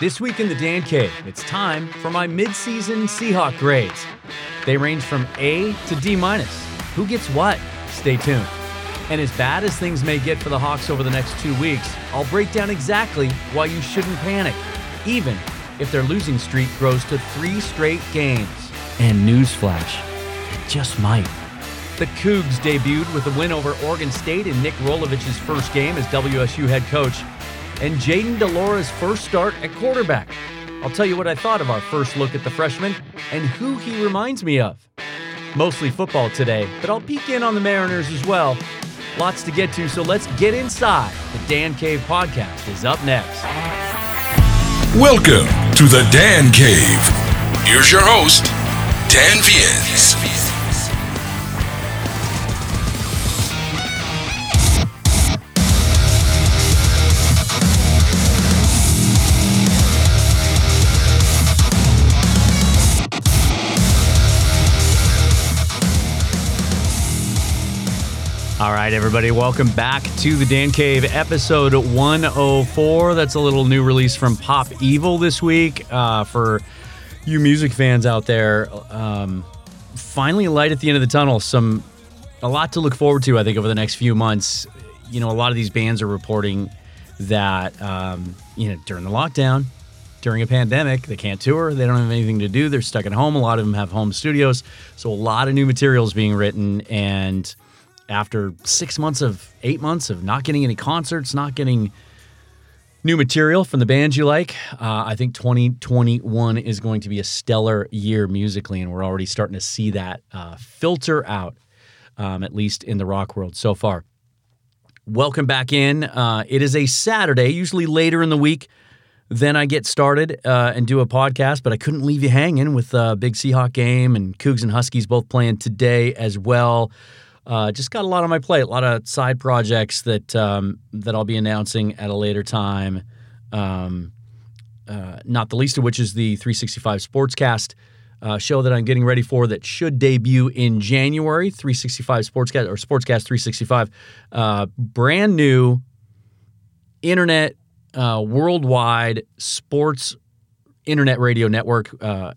This week in the Dan Cave, it's time for my mid-season Seahawk grades. They range from A to D minus. Who gets what? Stay tuned. And as bad as things may get for the Hawks over the next two weeks, I'll break down exactly why you shouldn't panic, even if their losing streak grows to three straight games. And newsflash, it just might. The Cougs debuted with a win over Oregon State in Nick Rolovich's first game as WSU head coach and Jayden de Laura's first start at quarterback. I'll tell you what I thought of our first look at the freshman and who he reminds me of. Mostly football today, but I'll peek in on the Mariners as well. Lots to get to, so let's get inside. The Dan Cave podcast is up next. Welcome to the Dan Cave. Here's your host, Dan Viens. All right, everybody, welcome back to the Dan Cave episode 104. That's a little new release from Pop Evil this week. Uh, for you music fans out there, um, finally light at the end of the tunnel. Some a lot to look forward to, I think, over the next few months. You know, a lot of these bands are reporting that um, you know during the lockdown, during a pandemic, they can't tour. They don't have anything to do. They're stuck at home. A lot of them have home studios, so a lot of new materials being written and after six months of eight months of not getting any concerts, not getting new material from the bands you like, uh, I think 2021 is going to be a stellar year musically, and we're already starting to see that uh, filter out, um, at least in the rock world so far. Welcome back in. Uh, it is a Saturday, usually later in the week. Then I get started uh, and do a podcast, but I couldn't leave you hanging with a big Seahawk game and Cougs and Huskies both playing today as well. Uh, just got a lot on my plate, a lot of side projects that um, that I'll be announcing at a later time. Um, uh, not the least of which is the 365 Sportscast uh, show that I'm getting ready for that should debut in January. 365 Sportscast or Sportscast 365, uh, brand new internet uh, worldwide sports internet radio network uh,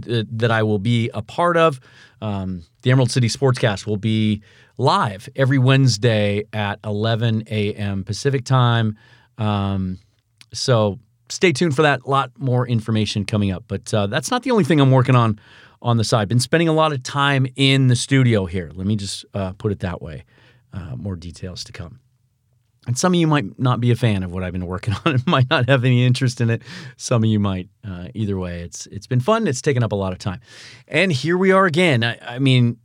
th- that I will be a part of. Um, the Emerald City Sportscast will be live every Wednesday at 11 a.m. Pacific time. Um, so stay tuned for that. A lot more information coming up. But uh, that's not the only thing I'm working on on the side. Been spending a lot of time in the studio here. Let me just uh, put it that way. Uh, more details to come. And some of you might not be a fan of what I've been working on and might not have any interest in it. Some of you might. Uh, either way, it's it's been fun. It's taken up a lot of time. And here we are again. I, I mean,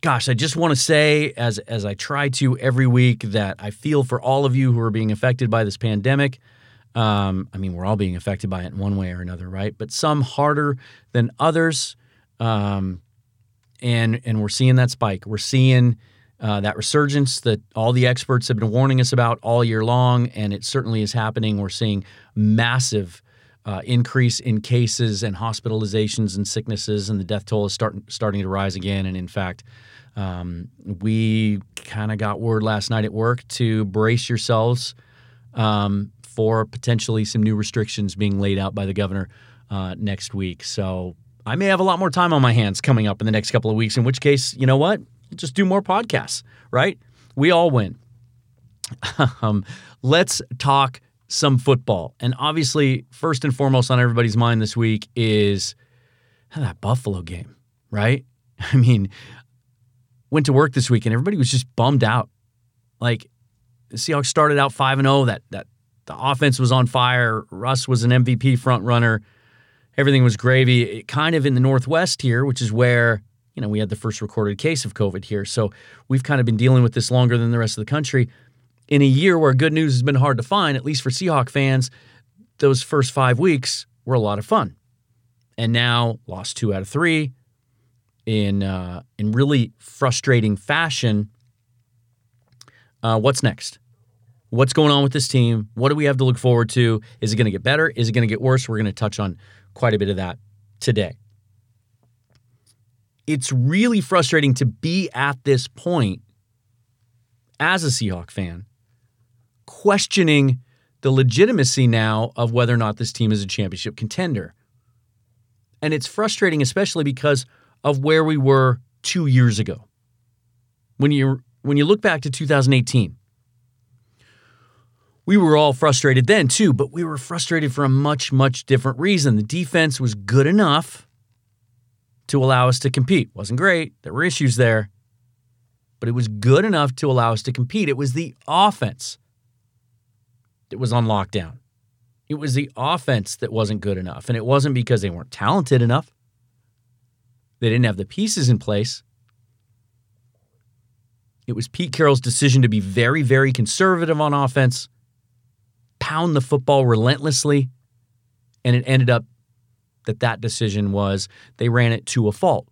gosh, I just want to say, as as I try to every week, that I feel for all of you who are being affected by this pandemic. Um, I mean, we're all being affected by it in one way or another, right? But some harder than others. Um, and and we're seeing that spike. We're seeing uh, that resurgence that all the experts have been warning us about all year long, and it certainly is happening. We're seeing massive uh, increase in cases and hospitalizations and sicknesses, and the death toll is start, starting to rise again. And in fact, um, we kind of got word last night at work to brace yourselves um, for potentially some new restrictions being laid out by the governor uh, next week. So I may have a lot more time on my hands coming up in the next couple of weeks, in which case, you know what? Just do more podcasts, right? We all win. um, let's talk some football. And obviously, first and foremost on everybody's mind this week is that Buffalo game, right? I mean, went to work this week and everybody was just bummed out. Like the Seahawks started out 5 and 0, that that the offense was on fire, Russ was an MVP front runner. Everything was gravy. It kind of in the Northwest here, which is where you know, we had the first recorded case of COVID here. So we've kind of been dealing with this longer than the rest of the country. In a year where good news has been hard to find, at least for Seahawk fans, those first five weeks were a lot of fun. And now lost two out of three in uh, in really frustrating fashion. Uh, what's next? What's going on with this team? What do we have to look forward to? Is it going to get better? Is it going to get worse? We're going to touch on quite a bit of that today it's really frustrating to be at this point as a Seahawk fan, questioning the legitimacy now of whether or not this team is a championship contender. And it's frustrating, especially because of where we were two years ago. When you when you look back to 2018, we were all frustrated then too, but we were frustrated for a much, much different reason. The defense was good enough to allow us to compete. Wasn't great. There were issues there, but it was good enough to allow us to compete. It was the offense that was on lockdown. It was the offense that wasn't good enough. And it wasn't because they weren't talented enough, they didn't have the pieces in place. It was Pete Carroll's decision to be very, very conservative on offense, pound the football relentlessly, and it ended up that that decision was they ran it to a fault.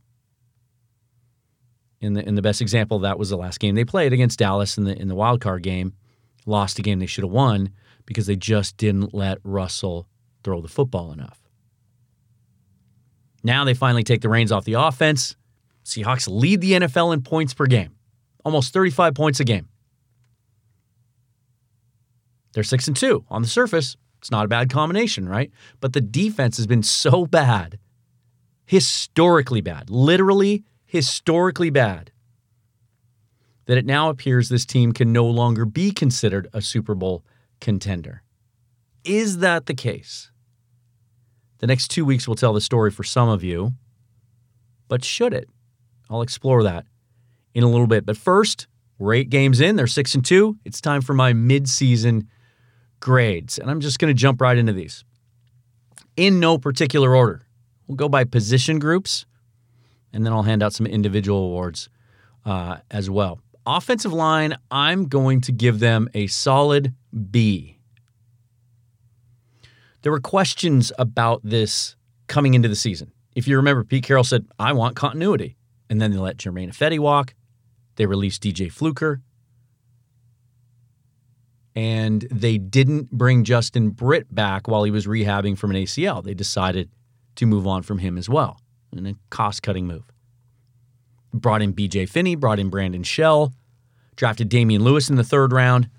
In the in the best example that was the last game they played against Dallas in the in the wild card game, lost a game they should have won because they just didn't let Russell throw the football enough. Now they finally take the reins off the offense. Seahawks lead the NFL in points per game, almost 35 points a game. They're 6 and 2 on the surface. It's not a bad combination, right? But the defense has been so bad, historically bad, literally historically bad, that it now appears this team can no longer be considered a Super Bowl contender. Is that the case? The next two weeks will tell the story for some of you, but should it? I'll explore that in a little bit. But first, we're eight games in, they're six and two. It's time for my midseason grades, and I'm just going to jump right into these in no particular order. We'll go by position groups, and then I'll hand out some individual awards uh, as well. Offensive line, I'm going to give them a solid B. There were questions about this coming into the season. If you remember, Pete Carroll said, I want continuity. And then they let Germain Ifedi walk. They released DJ Fluker. And they didn't bring Justin Britt back while he was rehabbing from an ACL. They decided to move on from him as well in a cost cutting move. Brought in BJ Finney, brought in Brandon Shell, drafted Damien Lewis in the third round,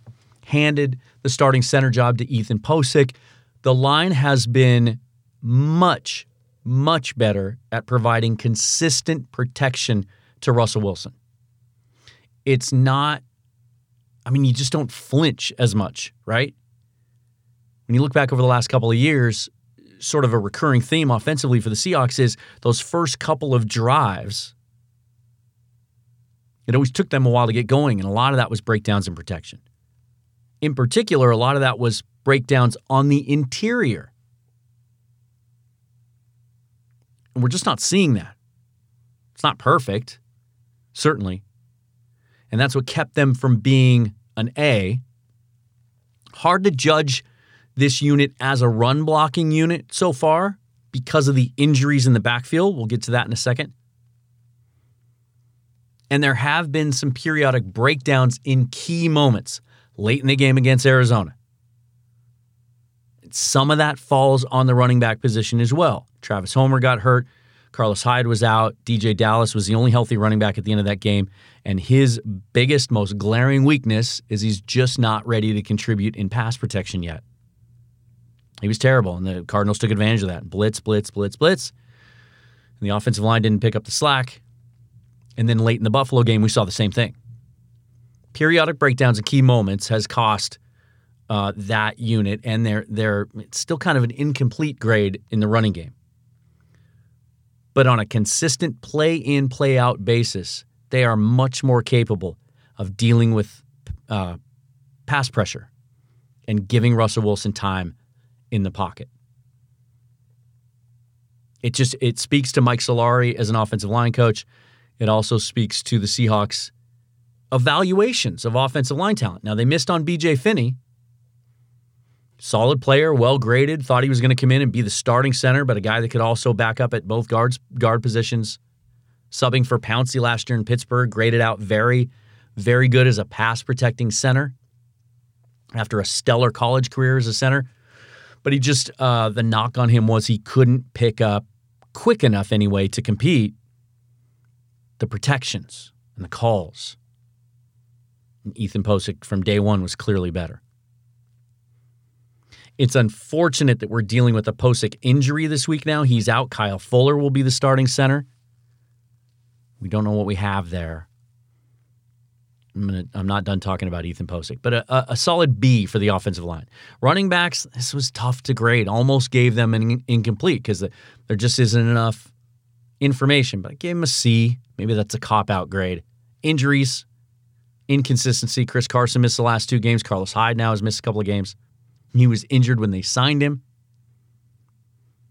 handed the starting center job to Ethan Pocic. The line has been much, much better at providing consistent protection to Russell Wilson. It's not, I mean, you just don't flinch as much, right? When you look back over the last couple of years, sort of a recurring theme offensively for the Seahawks is those first couple of drives it always took them a while to get going, and a lot of that was breakdowns in protection. In particular, a lot of that was breakdowns on the interior. And we're just not seeing that. It's not perfect, certainly. And that's what kept them from being an A. Hard to judge this unit as a run blocking unit so far because of the injuries in the backfield. We'll get to that in a second. And there have been some periodic breakdowns in key moments late in the game against Arizona. Some of that falls on the running back position as well. Travis Homer got hurt. Carlos Hyde was out. DeeJay Dallas was the only healthy running back at the end of that game. And his biggest, most glaring weakness is he's just not ready to contribute in pass protection yet. He was terrible, and the Cardinals took advantage of that. Blitz, blitz, blitz, blitz. And the offensive line didn't pick up the slack. And then late in the Buffalo game, we saw the same thing. Periodic breakdowns and key moments has cost uh, that unit, and they're they're still kind of an incomplete grade in the running game. But on a consistent play in play out basis, they are much more capable of dealing with uh, pass pressure and giving Russell Wilson time in the pocket. It just it speaks to Mike Solari as an offensive line coach it also speaks to the Seahawks' evaluations of offensive line talent. Now, they missed on BJ Finney. Solid player, well graded, thought he was going to come in and be the starting center, but a guy that could also back up at both guards guard positions. Subbing for Pouncey last year in Pittsburgh, graded out very, very good as a pass protecting center after a stellar college career as a center. But he just, uh, the knock on him was he couldn't pick up quick enough anyway to compete the protections and the calls. And Ethan Pocic from day one was clearly better. It's unfortunate that we're dealing with a Pocic injury this week now. He's out. Kyle Fuller will be the starting center. We don't know what we have there. I'm, gonna, I'm not done talking about Ethan Pocic, but a, a, solid B for the offensive line. Running backs, this was tough to grade. Almost gave them an incomplete because the, there just isn't enough information, but I gave him a C. Maybe that's a cop out grade. Injuries, inconsistency. Chris Carson missed the last two games. Carlos Hyde now has missed a couple of games. He was injured when they signed him.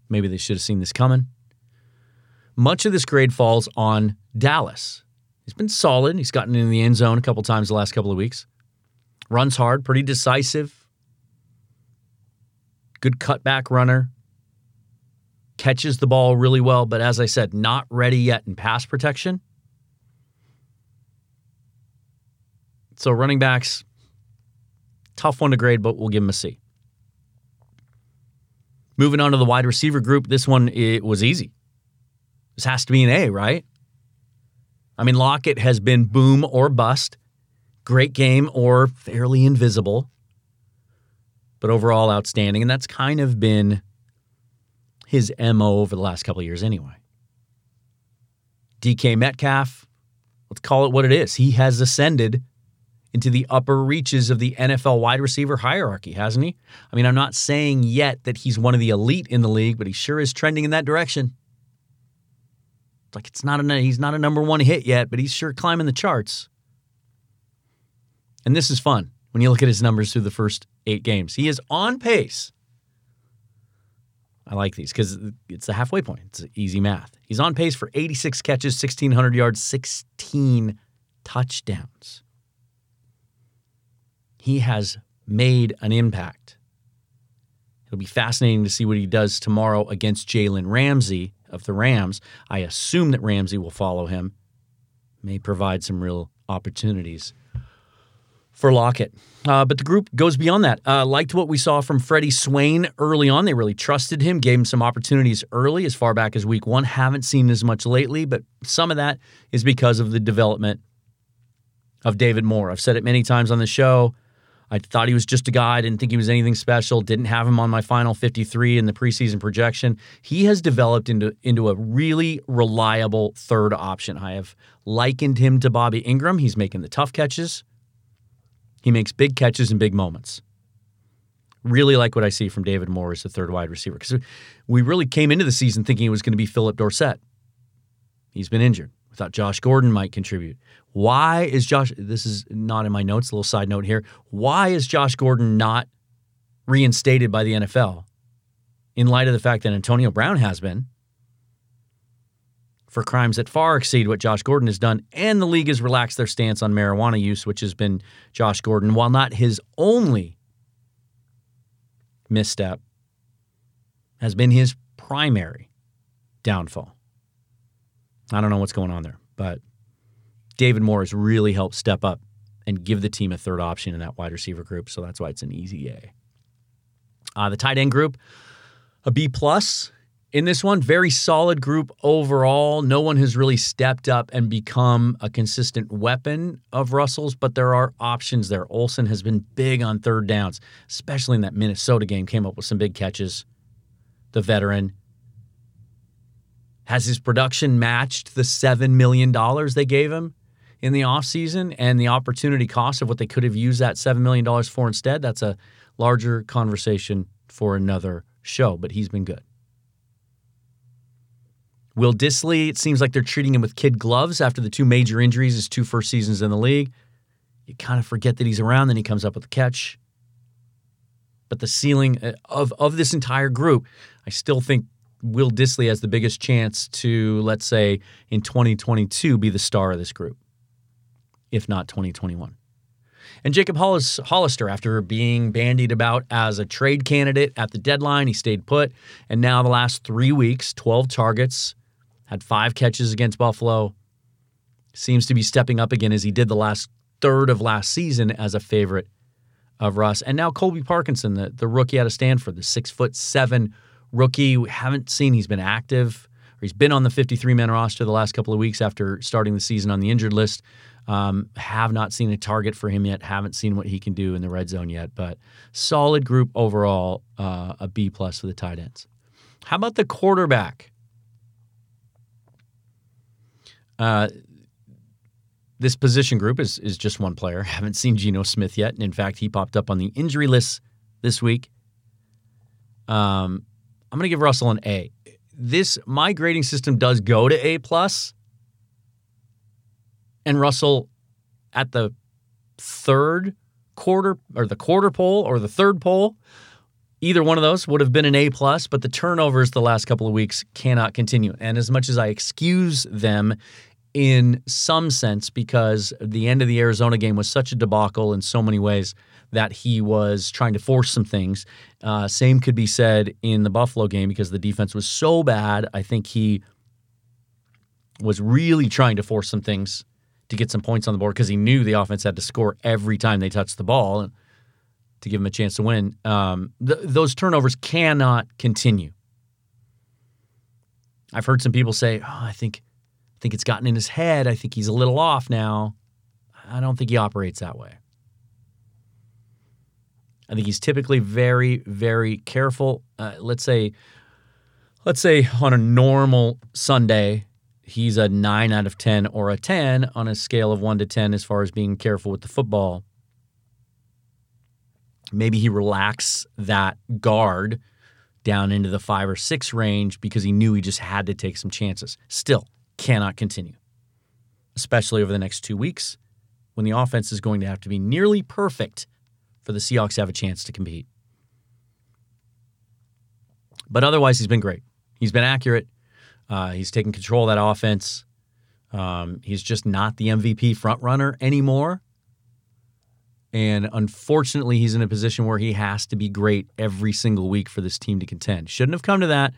Maybe they should have seen this coming. Much of this grade falls on Dallas. He's been solid. He's gotten in the end zone a couple times the last couple of weeks. Runs hard, pretty decisive. Good cutback runner. Catches the ball really well, but as I said, not ready yet in pass protection. So running backs, tough one to grade, but we'll give him a C. Moving on to the wide receiver group, this one it was easy. This has to be an A, right? I mean, Lockett has been boom or bust, great game or fairly invisible, but overall outstanding. And that's kind of been his MO over the last couple of years anyway. DK Metcalf, let's call it what it is. He has ascended into the upper reaches of the NFL wide receiver hierarchy, hasn't he? I mean, I'm not saying yet that he's one of the elite in the league, but he sure is trending in that direction. It's like it's not a he's not a number 1 hit yet, but he's sure climbing the charts. And this is fun when you look at his numbers through the first 8 games. He is on pace. I like these cuz it's the halfway point. It's easy math. He's on pace for 86 catches, 1600 yards, 16 touchdowns he has made an impact. It'll be fascinating to see what he does tomorrow against Jalen Ramsey of the Rams. I assume that Ramsey will follow him, may provide some real opportunities for Lockett. Uh, but the group goes beyond that. Uh, liked what we saw from Freddie Swain early on. They really trusted him, gave him some opportunities early, as far back as week one. Haven't seen as much lately, but some of that is because of the development of David Moore. I've said it many times on the show. I thought he was just a guy. I didn't think he was anything special. Didn't have him on my final 53 in the preseason projection. He has developed into, into a really reliable third option. I have likened him to Bobby Engram. He's making the tough catches, he makes big catches in big moments. Really like what I see from David Moore as the third wide receiver because we really came into the season thinking it was going to be Phillip Dorsett. He's been injured We thought Josh Gordon might contribute. Why is Josh, this is not in my notes, a little side note here. Why is Josh Gordon not reinstated by the NFL in light of the fact that Antonio Brown has been for crimes that far exceed what Josh Gordon has done? And the league has relaxed their stance on marijuana use, which has been Josh Gordon, while not his only misstep, has been his primary downfall. I don't know what's going on there, but David Moore has really helped step up and give the team a third option in that wide receiver group. So that's why it's an easy A. Uh, the tight end group, a B plus in this one. Very solid group overall. No one has really stepped up and become a consistent weapon of Russell's, but there are options there. Olsen has been big on third downs, especially in that Minnesota game. Came up with some big catches. The veteran has his production matched the $7 million they gave him in the offseason and the opportunity cost of what they could have used that $7 million for instead? That's a larger conversation for another show, but he's been good. Will Dissly, it seems like they're treating him with kid gloves after the two major injuries, his two first seasons in the league. You kind of forget that he's around, then he comes up with a catch. But the ceiling uh, of, of this entire group, I still think Will Dissly has the biggest chance to, let's say, in 2022, be the star of this group, if not 2021. And Jacob Hollis, Hollister, after being bandied about as a trade candidate at the deadline, he stayed put. And now, the last three weeks, 12 targets, had five catches against Buffalo. Seems to be stepping up again as he did the last third of last season as a favorite of Russ. And now Colby Parkinson, the, the rookie out of Stanford, the six foot seven rookie. We haven't seen he's been active he's been on the 53 man roster the last couple of weeks after starting the season on the injured list. Um, have not seen a target for him yet. Haven't seen what he can do in the red zone yet. But solid group overall. Uh, a B plus for the tight ends. How about the quarterback? Uh, this position group is is just one player. Haven't seen Geno Smith yet, and in fact, he popped up on the injury list this week. Um, I'm going to give Russell an A. This my grading system does go to A plus, and Russell at the third quarter or the quarter pole or the third pole. Either one of those would have been an A plus, but the turnovers the last couple of weeks cannot continue. And as much as I excuse them in some sense because the end of the Arizona game was such a debacle in so many ways that he was trying to force some things. Uh, same could be said in the Buffalo game because the defense was so bad. I think he was really trying to force some things to get some points on the board because he knew the offense had to score every time they touched the ball to give him a chance to win. Um, th- those turnovers cannot continue. I've heard some people say, oh, I think I think it's gotten in his head. I think he's a little off now. I don't think he operates that way. I think he's typically very, very careful. Uh, let's say, let's say on a normal Sunday, he's a nine out of ten or a ten on a scale of one to ten as far as being careful with the football. Maybe he relaxed that guard down into the five or six range because he knew he just had to take some chances. Still, cannot continue, especially over the next two weeks when the offense is going to have to be nearly perfect for the Seahawks to have a chance to compete. But otherwise, he's been great. He's been accurate. Uh, he's taken control of that offense. Um, he's just not the MVP frontrunner anymore. And unfortunately, he's in a position where he has to be great every single week for this team to contend. Shouldn't have come to that,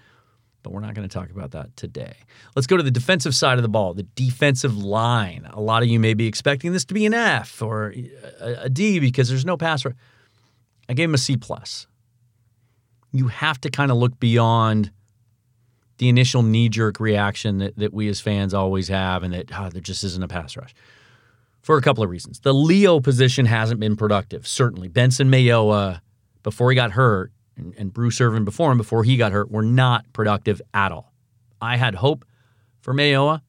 but we're not going to talk about that today. Let's go to the defensive side of the ball, the defensive line. A lot of you may be expecting this to be an F or a, a D because there's no pass. I gave him a C plus. You have to kind of look beyond the initial knee jerk reaction that, that we as fans always have, and that oh, there just isn't a pass rush for a couple of reasons. The Leo position hasn't been productive. Certainly, Benson Mayowa before he got hurt and, and Bruce Irvin before him, before he got hurt, were not productive at all. I had hope for Mayowa.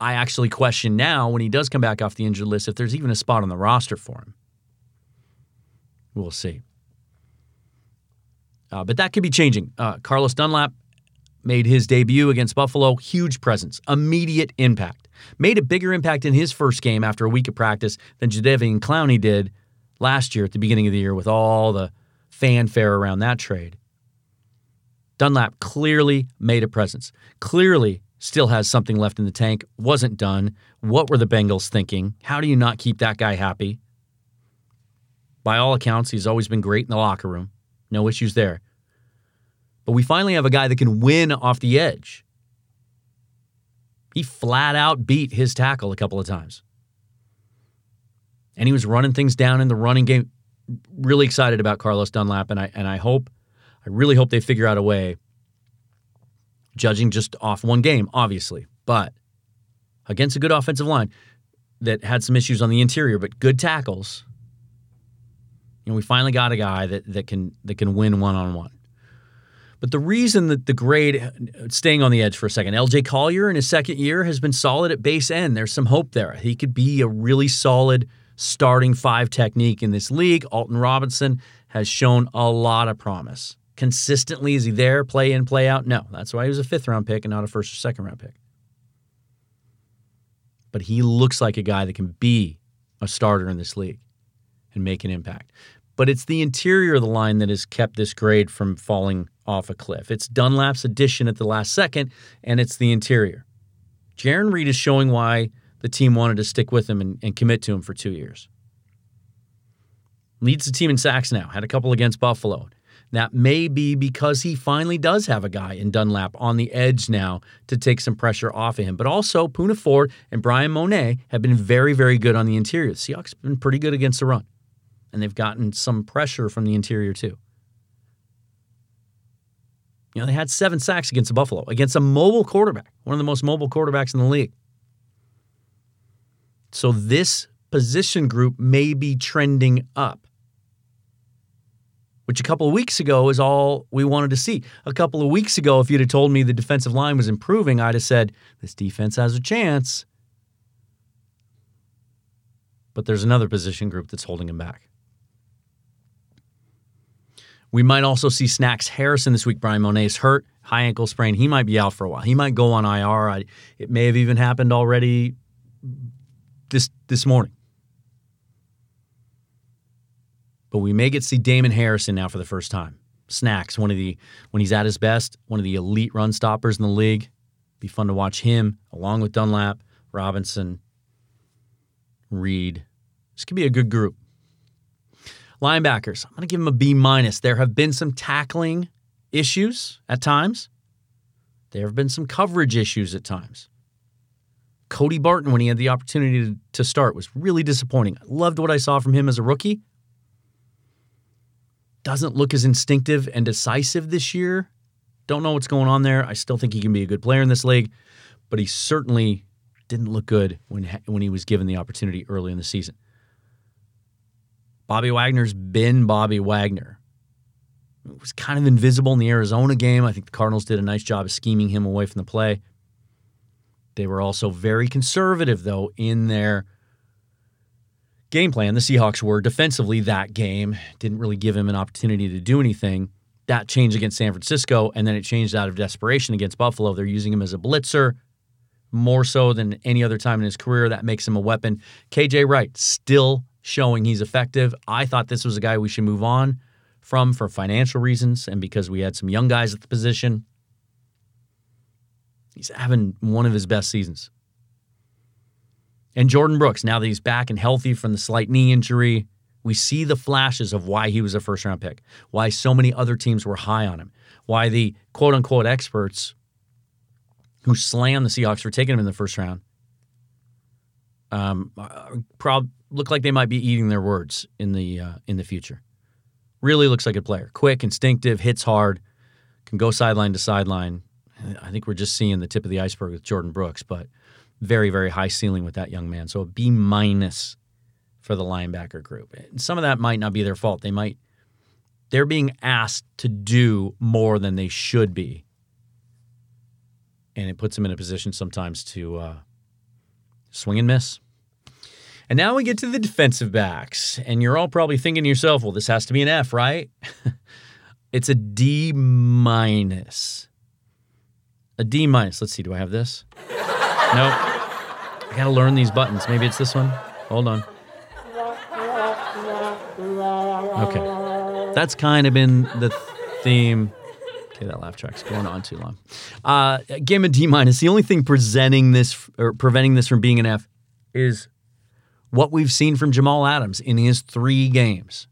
I actually question now when he does come back off the injured list if there's even a spot on the roster for him. We'll see. Uh, but that could be changing. Uh, Carlos Dunlap made his debut against Buffalo. Huge presence, immediate impact. Made a bigger impact in his first game after a week of practice than Jadeveon Clowney did last year at the beginning of the year with all the fanfare around that trade. Dunlap clearly made a presence, clearly still has something left in the tank, wasn't done. What were the Bengals thinking? How do you not keep that guy happy? By all accounts, he's always been great in the locker room. No issues there. But we finally have a guy that can win off the edge. He flat out beat his tackle a couple of times. And he was running things down in the running game really excited about Carlos Dunlap, and I and I hope, I really hope they figure out a way. Judging just off one game, obviously, but against a good offensive line that had some issues on the interior, but good tackles. You know, we finally got a guy that that can that can win one on one. But the reason that the grade, uh, staying on the edge for a second, LJ Collier in his second year has been solid at base end. There's some hope there. He could be a really solid starting five technique in this league. Alton Robinson has shown a lot of promise. Consistently, is he there, play in, play out? No. That's why he was a fifth round pick and not a first or second round pick. But he looks like a guy that can be a starter in this league and make an impact. But it's the interior of the line that has kept this grade from falling off a cliff. It's Dunlap's addition at the last second, and it's the interior. Jarran Reed is showing why the team wanted to stick with him and, and commit to him for two years. Leads the team in sacks now, had a couple against Buffalo. That may be because he finally does have a guy in Dunlap on the edge now to take some pressure off of him. But also, Poona Ford and Bryan Mone have been very, very good on the interior. The Seahawks have been pretty good against the run, and they've gotten some pressure from the interior too. You know, they had seven sacks against Buffalo, against a mobile quarterback, one of the most mobile quarterbacks in the league. So this position group may be trending up, which a couple of weeks ago is all we wanted to see. A couple of weeks ago, if you'd have told me the defensive line was improving, I'd have said, this defense has a chance. But there's another position group that's holding him back. We might also see Snacks Harrison this week. Bryan Mone's hurt, high ankle sprain. He might be out for a while. He might go on IR. I, it may have even happened already this this morning. But we may get to see Damon Harrison now for the first time. Snacks, one of the when he's at his best, one of the elite run stoppers in the league. Be fun to watch him along with Dunlap, Robinson, Reed. This could be a good group. Linebackers, I'm going to give them a B minus. There have been some tackling issues at times. There have been some coverage issues at times. Cody Barton, when he had the opportunity to, start, was really disappointing. I loved what I saw from him as a rookie. Doesn't look as instinctive and decisive this year. Don't know what's going on there. I still think he can be a good player in this league, but he certainly didn't look good when when he was given the opportunity early in the season. Bobby Wagner's been Bobby Wagner. It was kind of invisible in the Arizona game. I think the Cardinals did a nice job of scheming him away from the play. They were also very conservative, though, in their game plan. The Seahawks were defensively that game, didn't really give him an opportunity to do anything. That changed against San Francisco, and then it changed out of desperation against Buffalo. They're using him as a blitzer more so than any other time in his career. That makes him a weapon. KJ Wright still showing he's effective. I thought this was a guy we should move on from for financial reasons and because we had some young guys at the position. He's having one of his best seasons. And Jordyn Brooks, now that he's back and healthy from the slight knee injury, we see the flashes of why he was a first round pick, why so many other teams were high on him, why the quote unquote experts who slammed the Seahawks for taking him in the first round um, prob- look like they might be eating their words in the uh, in the future. Really looks like a player. Quick, instinctive, hits hard, can go sideline to sideline. I think we're just seeing the tip of the iceberg with Jordyn Brooks, but very, very high ceiling with that young man. So a B minus for the linebacker group. And some of that might not be their fault. They might they're being asked to do more than they should be. And it puts them in a position sometimes to uh, swing and miss. And now we get to the defensive backs. And you're all probably thinking to yourself, well, this has to be an F, right? it's a D minus. A D minus. Let's see, do I have this? nope. I gotta learn these buttons. Maybe it's this one. Hold on. Okay. That's kind of been the theme. Okay, that laugh track's going on too long. Uh, game of D minus. The only thing presenting this or preventing this from being an F is what we've seen from Jamal Adams in his three games.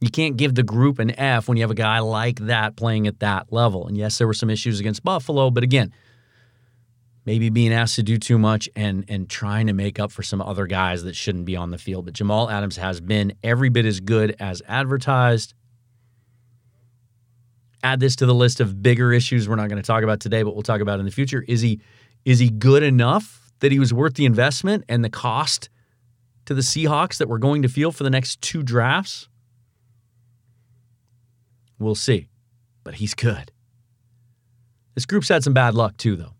You can't give the group an F when you have a guy like that playing at that level. And yes, there were some issues against Buffalo, but again, maybe being asked to do too much and and trying to make up for some other guys that shouldn't be on the field. But Jamal Adams has been every bit as good as advertised. Add this to the list of bigger issues we're not going to talk about today, but we'll talk about in the future. Is he is he good enough that he was worth the investment and the cost to the Seahawks that we're going to feel for the next two drafts? We'll see. But he's good. This group's had some bad luck too, though.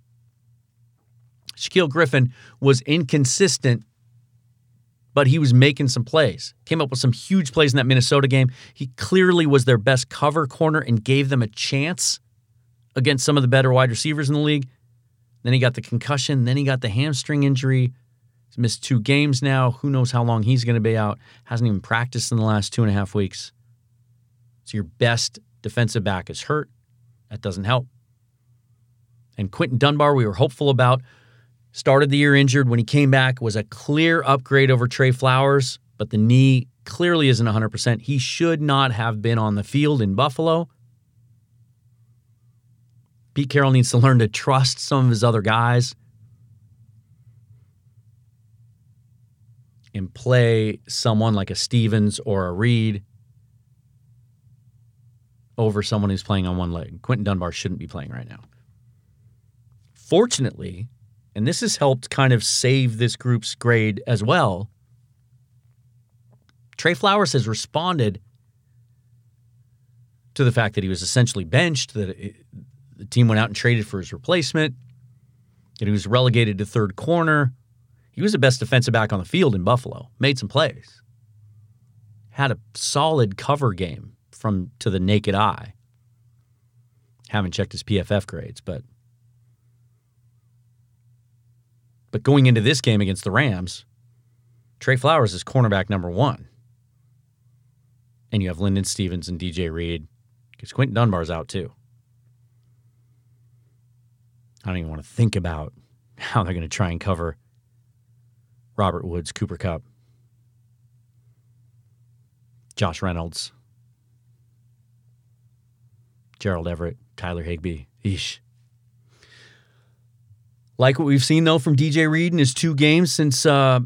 Shaquill Griffin was inconsistent, but he was making some plays. Came up with some huge plays in that Minnesota game. He clearly was their best cover corner and gave them a chance against some of the better wide receivers in the league. Then he got the concussion. Then he got the hamstring injury. He's missed two games now. Who knows how long he's going to be out? Hasn't even practiced in the last two and a half weeks. So your best defensive back is hurt. That doesn't help. And Quinton Dunbar, we were hopeful about. Started the year injured. When he came back, was a clear upgrade over Trey Flowers, but the knee clearly isn't 100%. He should not have been on the field in Buffalo. Pete Carroll needs to learn to trust some of his other guys and play someone like a Stevens or a Reed over someone who's playing on one leg. Quinton Dunbar shouldn't be playing right now. Fortunately, and this has helped kind of save this group's grade as well, Trey Flowers has responded to the fact that he was essentially benched, that it, the team went out and traded for his replacement, and he was relegated to third corner. He was the best defensive back on the field in Buffalo, made some plays, had a solid cover game from to the naked eye. Haven't checked his PFF grades, but but going into this game against the Rams, Trey Flowers is cornerback number one. And you have Linden Stevens and DJ Reed because Quinton Dunbar's out too. I don't even want to think about how they're going to try and cover Robert Woods, Cooper Kupp, Josh Reynolds, Gerald Everett, Tyler Higbee. Eesh. Like what we've seen though from DJ Reed in his two games since uh,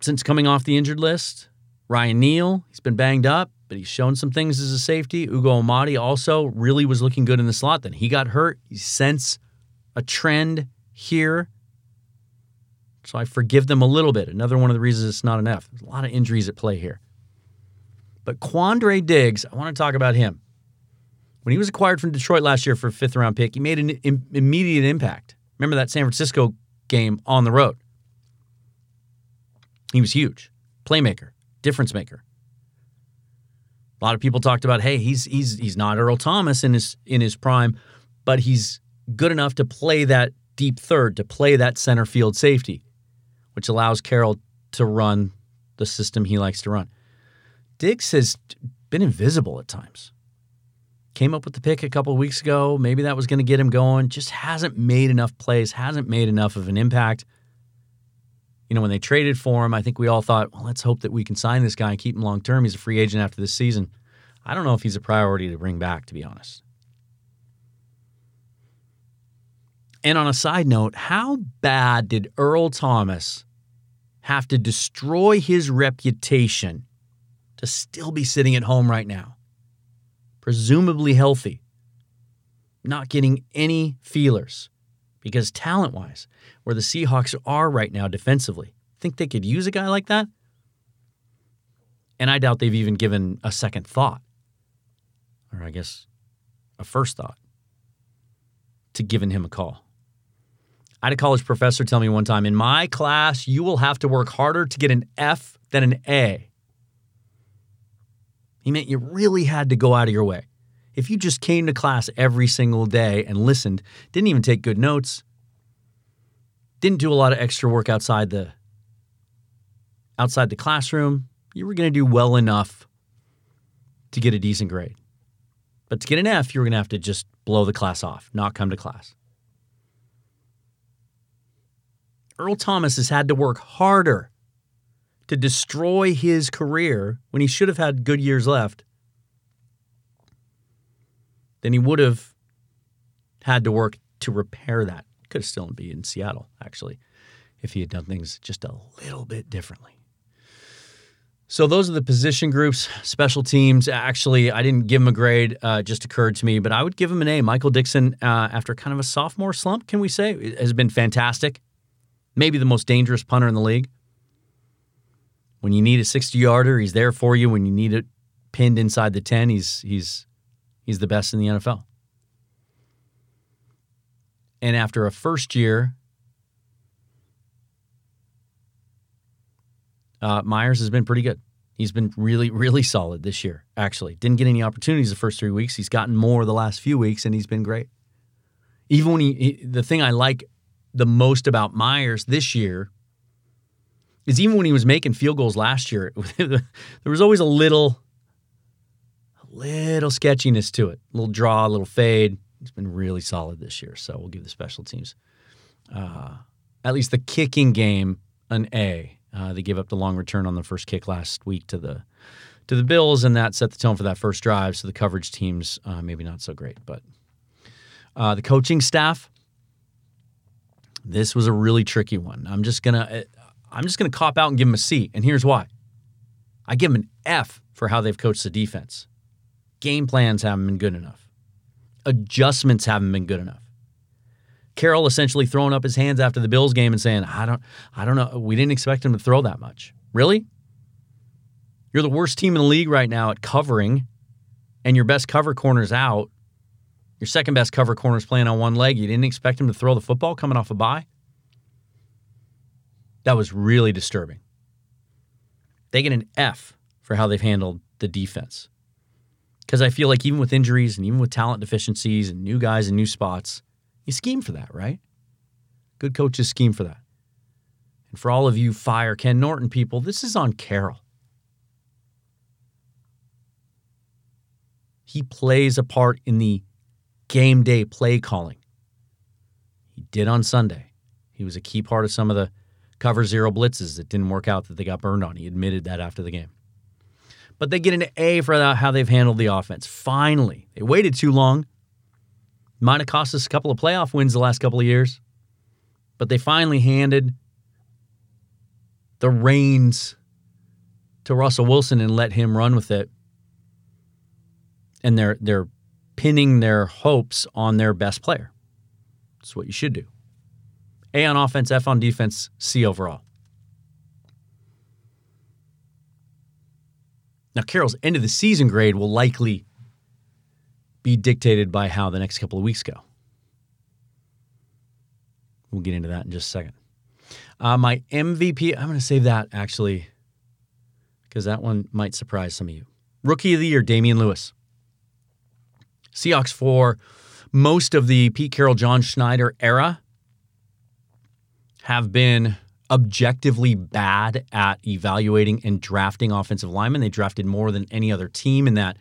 since coming off the injured list. Ryan Neal, he's been banged up, but he's shown some things as a safety. Ugo Amadi also really was looking good in the slot. Then he got hurt. You sense a trend here. So I forgive them a little bit. Another one of the reasons it's not F. There's a lot of injuries at play here. But Quandre Diggs, I want to talk about him. When he was acquired from Detroit last year for a fifth round pick, he made an Im- immediate impact. Remember that San Francisco game on the road? He was huge. Playmaker, difference maker. A lot of people talked about, hey, he's he's he's not Earl Thomas in his in his prime, but he's good enough to play that deep third, to play that center field safety, which allows Carroll to run the system he likes to run. Diggs has been invisible at times. Came up with the pick a couple weeks ago. Maybe that was going to get him going. Just hasn't made enough plays, hasn't made enough of an impact. You know, when they traded for him, I think we all thought, well, let's hope that we can sign this guy and keep him long term. He's a free agent after this season. I don't know if he's a priority to bring back, to be honest. And on a side note, how bad did Earl Thomas have to destroy his reputation to still be sitting at home right now? Presumably healthy, not getting any feelers. Because talent wise, where the Seahawks are right now defensively, think they could use a guy like that? And I doubt they've even given a second thought, or I guess a first thought, to giving him a call. I had a college professor tell me one time in my class, you will have to work harder to get an F than an A. He meant you really had to go out of your way. If you just came to class every single day and listened, didn't even take good notes, didn't do a lot of extra work outside the outside the classroom, you were going to do well enough to get a decent grade. But to get an F, you were going to have to just blow the class off, not come to class. Earl Thomas has had to work harder to destroy his career when he should have had good years left than he would have had to work to repair that. Could have still be in Seattle, actually, if he had done things just a little bit differently. So those are the position groups, special teams. Actually, I didn't give him a grade; uh, just occurred to me, but I would give him an A. Michael Dickson, uh, after kind of a sophomore slump, can we say, has been fantastic maybe the most dangerous punter in the league. When you need a 60 yarder, he's there for you. When you need it pinned inside the 10, he's he's he's the best in the NFL. And after a first year, uh, Myers has been pretty good. He's been really, really solid this year, actually. Didn't get any opportunities the first three weeks. He's gotten more the last few weeks, and he's been great. Even when he, he the thing I like the most about Myers this year is even when he was making field goals last year, there was always a little, a little sketchiness to it, a little draw, a little fade. He's been really solid this year, so we'll give the special teams, uh, at least the kicking game, an A. Uh, they gave up the long return on the first kick last week to the to the Bills, and that set the tone for that first drive. So the coverage teams uh, maybe not so great, but uh, the coaching staff this was a really tricky one. I'm just gonna uh, I'm just gonna cop out and give him a C, and here's why. I give him an F for how they've coached the defense. Game plans haven't been good enough. Adjustments haven't been good enough. Carroll essentially throwing up his hands after the Bills game and saying, "I don't I don't know, we didn't expect him to throw that much." Really? You're the worst team in the league right now at covering and your best cover corner's out. Your second best cover corner's playing on one leg. You didn't expect him to throw the football coming off a bye? That was really disturbing. They get an F for how they've handled the defense. Because I feel like even with injuries and even with talent deficiencies and new guys and new spots, you scheme for that, right? Good coaches scheme for that. And for all of you fire Ken Norton people, this is on Carroll. He plays a part in the game day play calling. He did on Sunday. He was a key part of some of the cover zero blitzes that didn't work out that they got burned on. He admitted that after the game. But they get an A for how they've handled the offense. Finally, they waited too long. Might have cost us a couple of playoff wins the last couple of years, but they finally handed the reins to Russell Wilson and let him run with it. And they're they're pinning their hopes on their best player. That's what you should do. A on offense, F on defense, C overall. Now, Carroll's end of the season grade will likely be dictated by how the next couple of weeks go. We'll get into that in just a second. Uh, my MVP, I'm going to save that actually because that one might surprise some of you. Rookie of the Year, Damien Lewis. Seahawks for most of the Pete Carroll, John Schneider era have been objectively bad at evaluating and drafting offensive linemen. They drafted more than any other team in that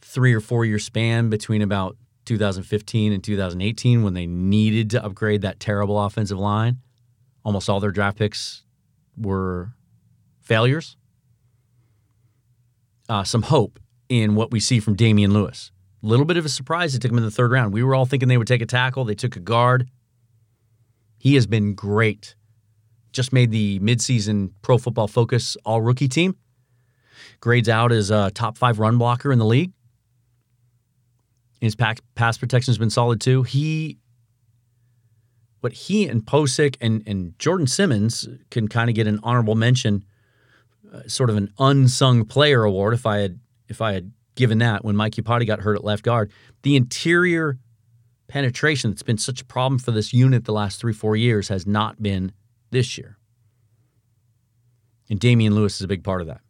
three or four year span between about 2015 and 2018 when they needed to upgrade that terrible offensive line. Almost all their draft picks were failures. Uh, some hope in what we see from Damien Lewis. Little bit of a surprise they took him in the third round. We were all thinking they would take a tackle. They took a guard. He has been great. Just made the midseason Pro Football Focus All Rookie team. Grades out as a top five run blocker in the league. His pass protection has been solid too. He, but he and Pocic and and Jordan Simmons can kind of get an honorable mention, uh, sort of an unsung player award. If I had if I had given that when Mike Iupati got hurt at left guard, the interior penetration that's been such a problem for this unit the last three four years has not been this year, and Damien Lewis is a big part of that.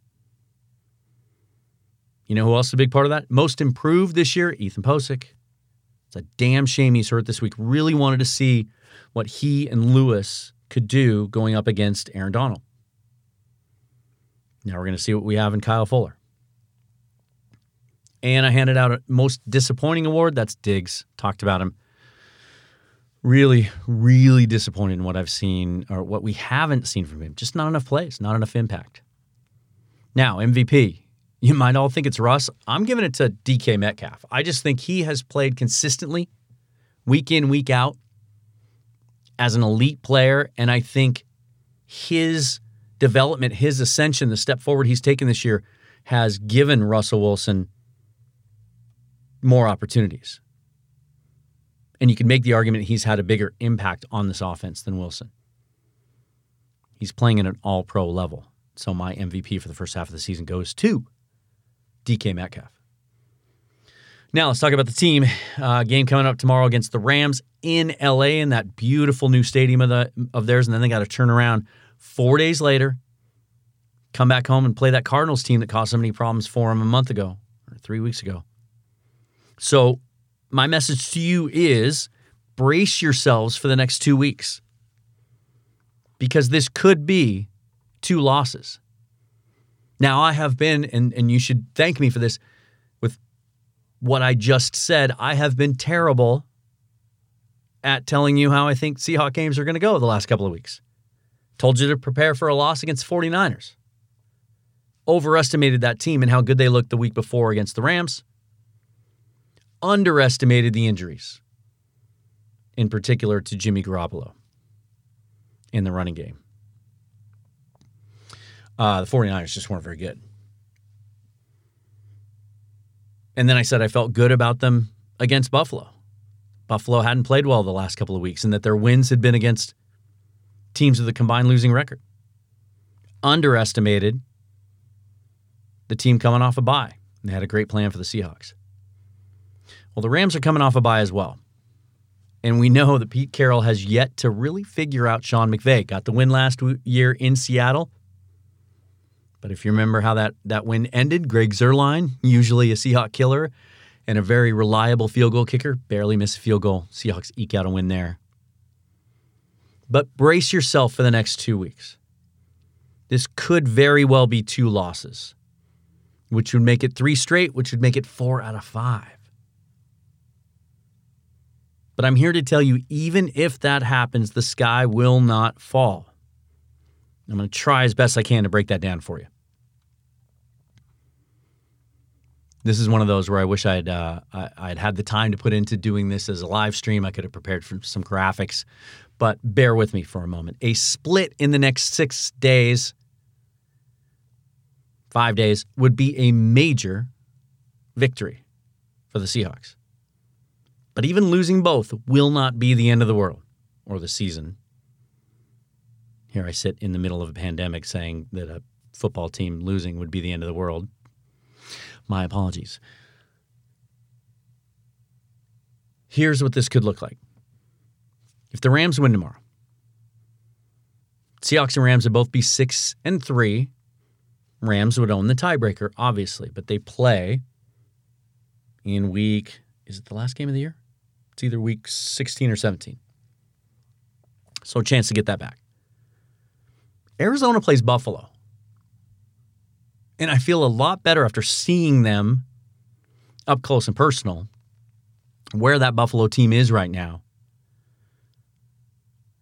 You know who else is a big part of that? Most improved this year, Ethan Pocic. It's a damn shame he's hurt this week. Really wanted to see what he and Lewis could do going up against Aaron Donald. Now we're going to see what we have in Kyle Fuller. And I handed out a most disappointing award. That's Diggs. Talked about him. Really, really disappointed in what I've seen or what we haven't seen from him. Just not enough plays, not enough impact. Now, MVP. You might all think it's Russ. I'm giving it to DK Metcalf. I just think he has played consistently, week in, week out, as an elite player. And I think his development, his ascension, the step forward he's taken this year has given Russell Wilson more opportunities. And you can make the argument he's had a bigger impact on this offense than Wilson. He's playing at an all pro level. So my MVP for the first half of the season goes to DK Metcalf. Now let's talk about the team. Uh, game coming up tomorrow against the Rams in LA in that beautiful new stadium of the of theirs, and then they got to turn around four days later, come back home and play that Cardinals team that caused so many problems for them a month ago or three weeks ago. So my message to you is brace yourselves for the next two weeks because this could be two losses. Now, I have been, and, and you should thank me for this, with what I just said, I have been terrible at telling you how I think Seahawk games are going to go the last couple of weeks. Told you to prepare for a loss against 49ers. Overestimated that team and how good they looked the week before against the Rams. Underestimated the injuries, in particular to Jimmy Garoppolo in the running game. Uh, the 49ers just weren't very good. And then I said I felt good about them against Buffalo. Buffalo hadn't played well the last couple of weeks and that their wins had been against teams with a combined losing record. Underestimated the team coming off a bye. They had a great plan for the Seahawks. Well, the Rams are coming off a bye as well. And we know that Pete Carroll has yet to really figure out Sean McVay. Got the win last year in Seattle. But if you remember how that, that win ended, Greg Zuerlein, usually a Seahawk killer and a very reliable field goal kicker, barely missed a field goal. Seahawks eke out a win there. But brace yourself for the next two weeks. This could very well be two losses, which would make it three straight, which would make it four out of five. But I'm here to tell you, even if that happens, the sky will not fall. I'm going to try as best I can to break that down for you. This is one of those where I wish I'd uh, I'd had the time to put into doing this as a live stream. I could have prepared for some graphics, but bear with me for a moment. A split in the next six days, five days, would be a major victory for the Seahawks. But even losing both will not be the end of the world or the season. Here I sit in the middle of a pandemic saying that a football team losing would be the end of the world. My apologies. Here's what this could look like. If the Rams win tomorrow, Seahawks and Rams would both be six and three. Rams would own the tiebreaker, obviously, but they play in week. Is it the last game of the year? It's either week 16 or 17. So a chance to get that back. Arizona plays Buffalo. And I feel a lot better after seeing them up close and personal where that Buffalo team is right now.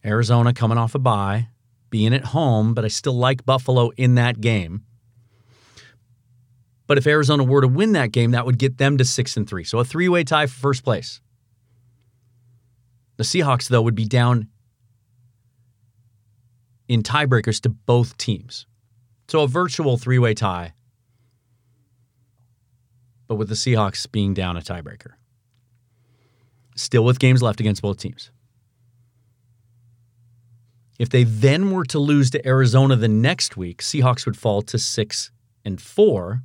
Arizona coming off a bye, being at home, but I still like Buffalo in that game. But if Arizona were to win that game, that would get them to 6 and 3. So a three-way tie for first place. The Seahawks, though, would be down in tiebreakers to both teams. So a virtual three way tie, but with the Seahawks being down a tiebreaker. Still with games left against both teams. If they then were to lose to Arizona the next week, Seahawks would fall to six and four.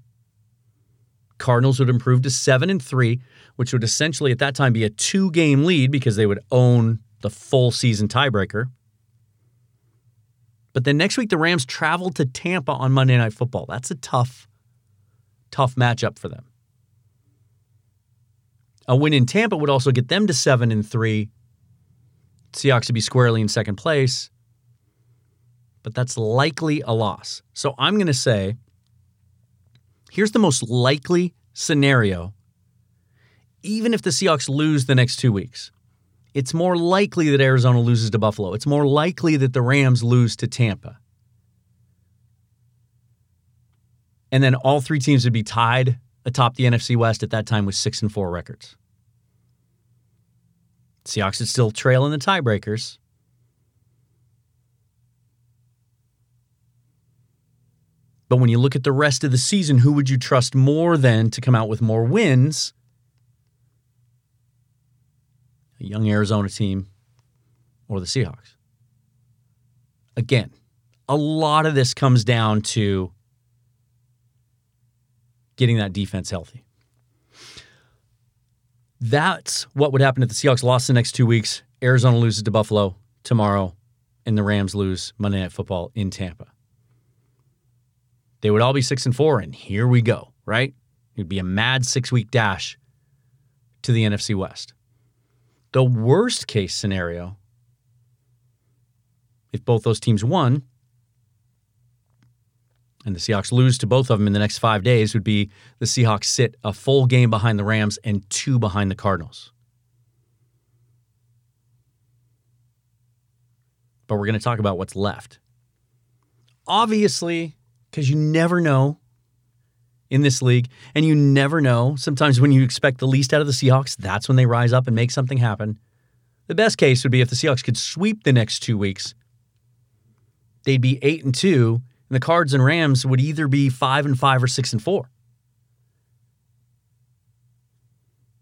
Cardinals would improve to seven and three, which would essentially at that time be a two game lead because they would own the full season tiebreaker. But then next week, the Rams travel to Tampa on Monday Night Football. That's a tough, tough matchup for them. A win in Tampa would also get them to seven and three. Seahawks would be squarely in second place, but that's likely a loss. So I'm going to say here's the most likely scenario even if the Seahawks lose the next two weeks, it's more likely that Arizona loses to Buffalo. It's more likely that the Rams lose to Tampa. And then all three teams would be tied atop the NFC West at that time with six and four records. Seahawks would still trail in the tiebreakers. But when you look at the rest of the season, who would you trust more than to come out with more wins? A young Arizona team, or the Seahawks. Again, a lot of this comes down to getting that defense healthy. That's what would happen if the Seahawks lost the next two weeks. Arizona loses to Buffalo tomorrow, and the Rams lose Monday Night Football in Tampa. They would all be six and four, and here we go, right? It'd be a mad six week dash to the NFC West. The worst case scenario, if both those teams won and the Seahawks lose to both of them in the next five days, would be the Seahawks sit a full game behind the Rams and two behind the Cardinals. But we're going to talk about what's left. Obviously, because you never know in this league, and you never know. Sometimes when you expect the least out of the Seahawks, that's when they rise up and make something happen. The best case would be if the Seahawks could sweep the next two weeks. They'd be eight and two, and the Cards and Rams would either be five and five or six and four.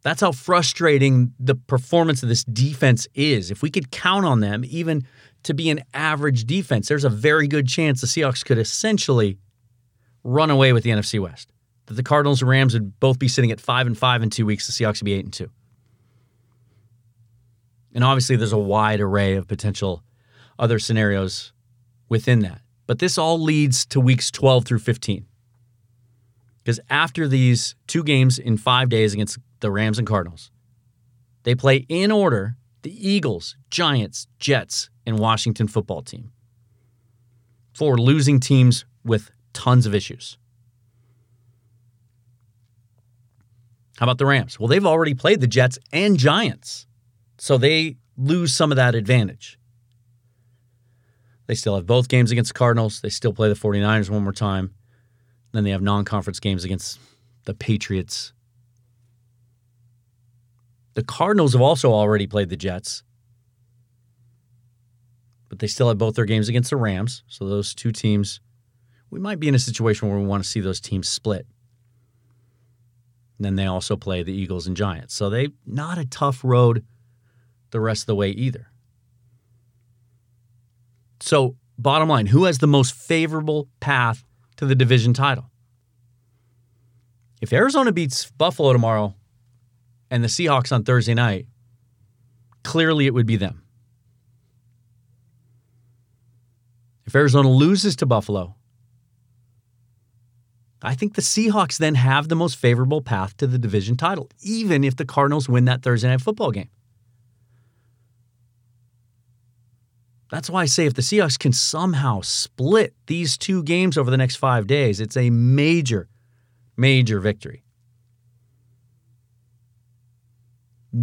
That's how frustrating the performance of this defense is. If we could count on them even to be an average defense, there's a very good chance the Seahawks could essentially run away with the NFC West. That the Cardinals and Rams would both be sitting at 5 and 5 in 2 weeks, the Seahawks would be 8 and 2. And obviously there's a wide array of potential other scenarios within that. But this all leads to weeks 12 through 15. Because after these two games in 5 days against the Rams and Cardinals. They play in order the Eagles, Giants, Jets, and Washington football team. Four losing teams with tons of issues. How about the Rams? Well, they've already played the Jets and Giants, so they lose some of that advantage. They still have both games against the Cardinals. They still play the 49ers one more time. Then they have non conference games against the Patriots the Cardinals have also already played the Jets, but they still have both their games against the Rams. So those two teams, we might be in a situation where we want to see those teams split. And then they also play the Eagles and Giants. So they not a tough road the rest of the way either. So, bottom line, who has the most favorable path to the division title? If Arizona beats Buffalo tomorrow, and the Seahawks on Thursday night, clearly it would be them. If Arizona loses to Buffalo, I think the Seahawks then have the most favorable path to the division title, even if the Cardinals win that Thursday night football game. That's why I say if the Seahawks can somehow split these two games over the next five days, it's a major, major victory.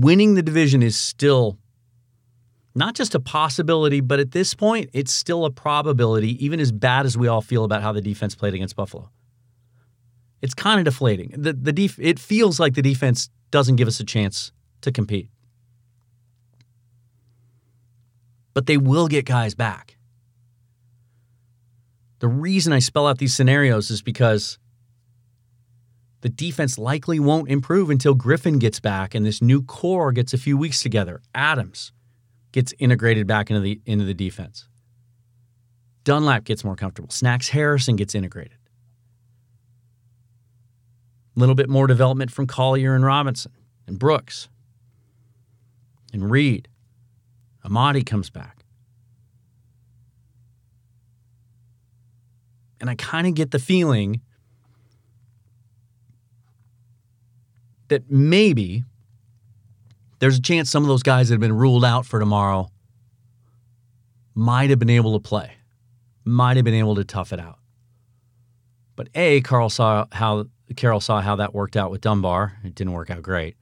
winning the division is still not just a possibility, but at this point, it's still a probability, even as bad as we all feel about how the defense played against Buffalo. It's kind of deflating. The, the def- it feels like the defense doesn't give us a chance to compete. But they will get guys back. The reason I spell out these scenarios is because the defense likely won't improve until Griffin gets back and this new core gets a few weeks together. Adams gets integrated back into the into the defense. Dunlap gets more comfortable. Snacks Harrison gets integrated. A little bit more development from Collier and Robinson and Brooks and Reed. Amadi comes back. And I kind of get the feeling that maybe there's a chance some of those guys that have been ruled out for tomorrow might have been able to play, might have been able to tough it out. But A, Carl saw how Carroll saw how that worked out with Dunbar. It didn't work out great.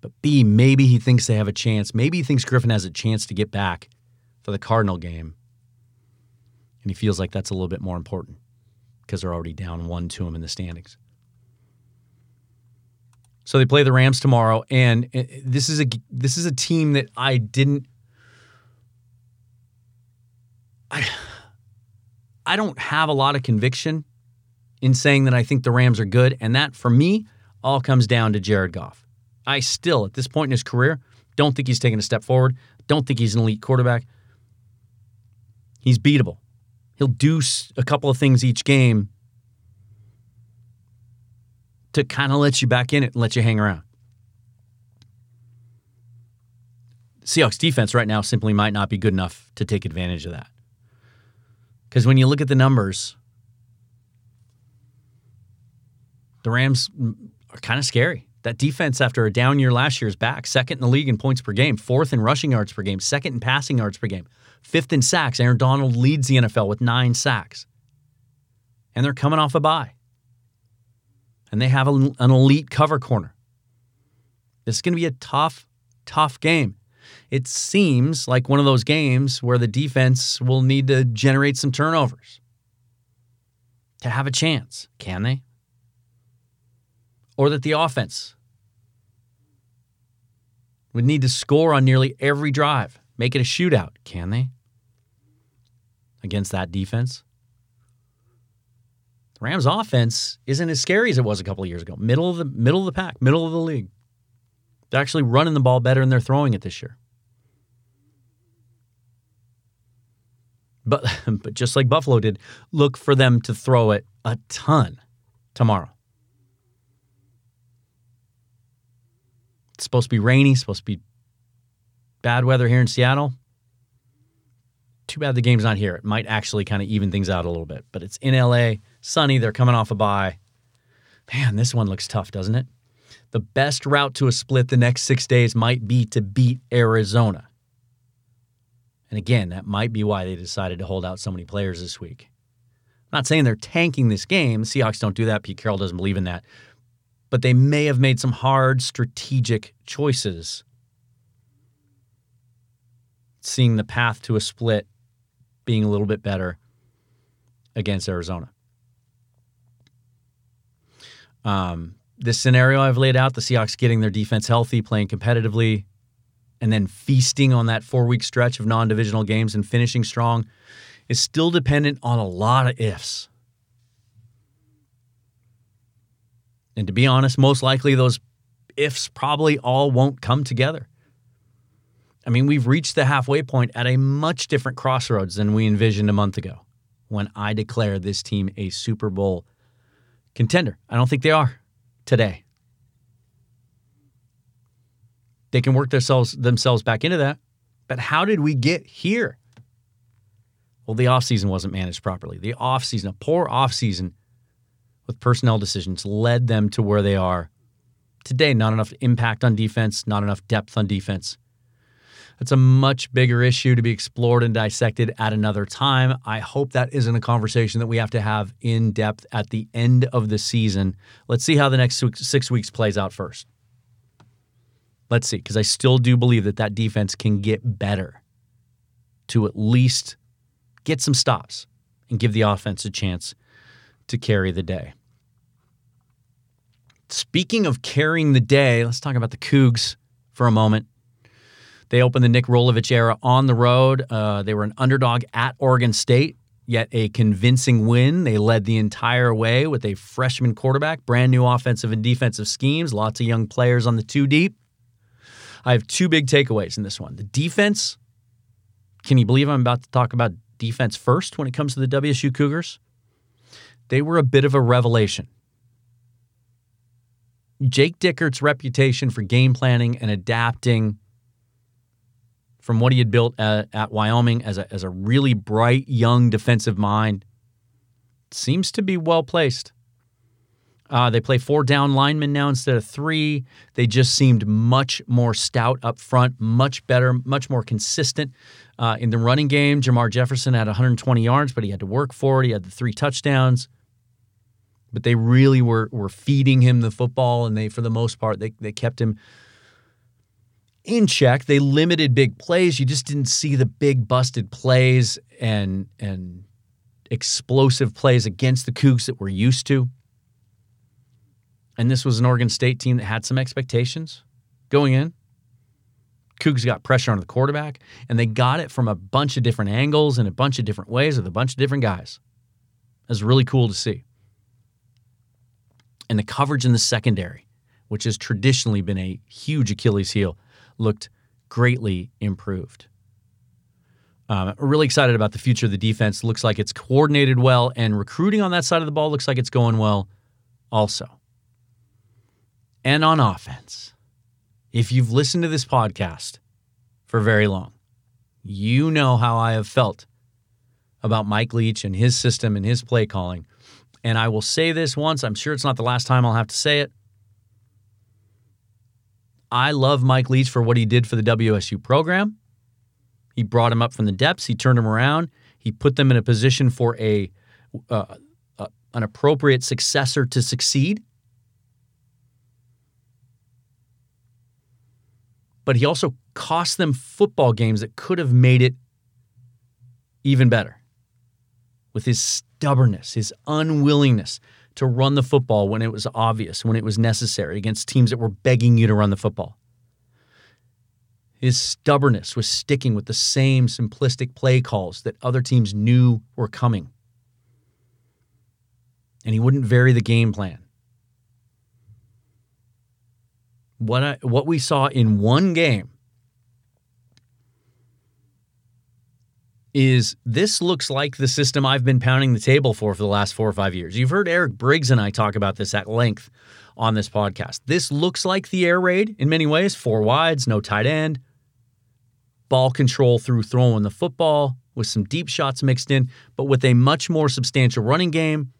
But B, maybe he thinks they have a chance. Maybe he thinks Griffin has a chance to get back for the Cardinal game. And he feels like that's a little bit more important because they're already down one to him in the standings. So they play the Rams tomorrow, and uh, this is a this is a team that I didn't. I I don't have a lot of conviction in saying that I think the Rams are good, and that for me all comes down to Jared Goff. I still, at this point in his career, don't think he's taken a step forward. Don't think he's an elite quarterback. He's beatable. He'll do a couple of things each game to kind of let you back in it and let you hang around. Seahawks defense right now simply might not be good enough to take advantage of that. Because when you look at the numbers, the Rams are kind of scary. That defense, after a down year last year, is back. Second in the league in points per game, fourth in rushing yards per game, second in passing yards per game, fifth in sacks. Aaron Donald leads the NFL with nine sacks. And they're coming off a bye and they have an elite cover corner. This is going to be a tough, tough game. It seems like one of those games where the defense will need to generate some turnovers to have a chance. Can they? Or that the offense would need to score on nearly every drive, make it a shootout. Can they? Against that defense? The Rams offense isn't as scary as it was a couple of years ago. Middle of the middle of the pack, middle of the league. They're actually running the ball better than they're throwing it this year. But but just like Buffalo did, look for them to throw it a ton tomorrow. It's supposed to be rainy, supposed to be bad weather here in Seattle. Too bad the game's not here. It might actually kind of even things out a little bit. But it's in LA, sunny, they're coming off a bye. Man, this one looks tough, doesn't it? The best route to a split the next six days might be to beat Arizona. And again, that might be why they decided to hold out so many players this week. I'm not saying they're tanking this game. The Seahawks don't do that. Pete Carroll doesn't believe in that. But they may have made some hard strategic choices. Seeing the path to a split being a little bit better against Arizona. Um, this scenario I've laid out, the Seahawks getting their defense healthy, playing competitively, and then feasting on that four week stretch of non divisional games and finishing strong is still dependent on a lot of ifs. And to be honest, most likely those ifs probably all won't come together. I mean, we've reached the halfway point at a much different crossroads than we envisioned a month ago when I declared this team a Super Bowl contender. I don't think they are today. They can work themselves themselves back into that. But how did we get here? Well, the offseason wasn't managed properly. The offseason, a poor offseason with personnel decisions led them to where they are today. Not enough impact on defense, not enough depth on defense. That's a much bigger issue to be explored and dissected at another time. I hope that isn't a conversation that we have to have in depth at the end of the season. Let's see how the next six weeks plays out first. Let's see, because I still do believe that that defense can get better to at least get some stops and give the offense a chance to carry the day. Speaking of carrying the day, let's talk about the Cougs for a moment. They opened the Nick Rolovich era on the road. Uh, they were an underdog at Oregon State, yet a convincing win. They led the entire way with a freshman quarterback, brand new offensive and defensive schemes, lots of young players on the two deep. I have two big takeaways in this one. The defense. Can you believe I'm about to talk about defense first when it comes to the WSU Cougars? They were a bit of a revelation. Jake Dickert's reputation for game planning and adapting from what he had built at, at Wyoming as a, as a really bright, young defensive mind seems to be well placed. Uh, they play four down linemen now instead of three. They just seemed much more stout up front, much better, much more consistent uh, in the running game. Jermar Jefferson had 120 yards, but he had to work for it. He had the three touchdowns. But they really were were feeding him the football, and they, for the most part, they they kept him in check. They limited big plays. You just didn't see the big busted plays and and explosive plays against the Cougs that we're used to. And this was an Oregon State team that had some expectations going in. Cougs got pressure on the quarterback, and they got it from a bunch of different angles and a bunch of different ways with a bunch of different guys. It was really cool to see. And the coverage in the secondary, which has traditionally been a huge Achilles heel, looked greatly improved. Um, really excited about the future of the defense. Looks like it's coordinated well, and recruiting on that side of the ball looks like it's going well also and on offense, if you've listened to this podcast for very long, you know how I have felt about Mike Leach and his system and his play calling. And I will say this once, I'm sure it's not the last time I'll have to say it. I love Mike Leach for what he did for the WSU program. He brought him up from the depths, he turned him around, he put them in a position for a uh, uh, an appropriate successor to succeed. but he also cost them football games that could have made it even better. With his stubbornness, his unwillingness to run the football when it was obvious, when it was necessary against teams that were begging you to run the football. His stubbornness was sticking with the same simplistic play calls that other teams knew were coming. And he wouldn't vary the game plan. what I, what we saw in one game is this looks like the system I've been pounding the table for for the last four or five years. You've heard Eric Briggs and I talk about this at length on this podcast. This looks like the air raid in many ways four wides, no tight end, ball control through throwing the football with some deep shots mixed in, but with a much more substantial running game,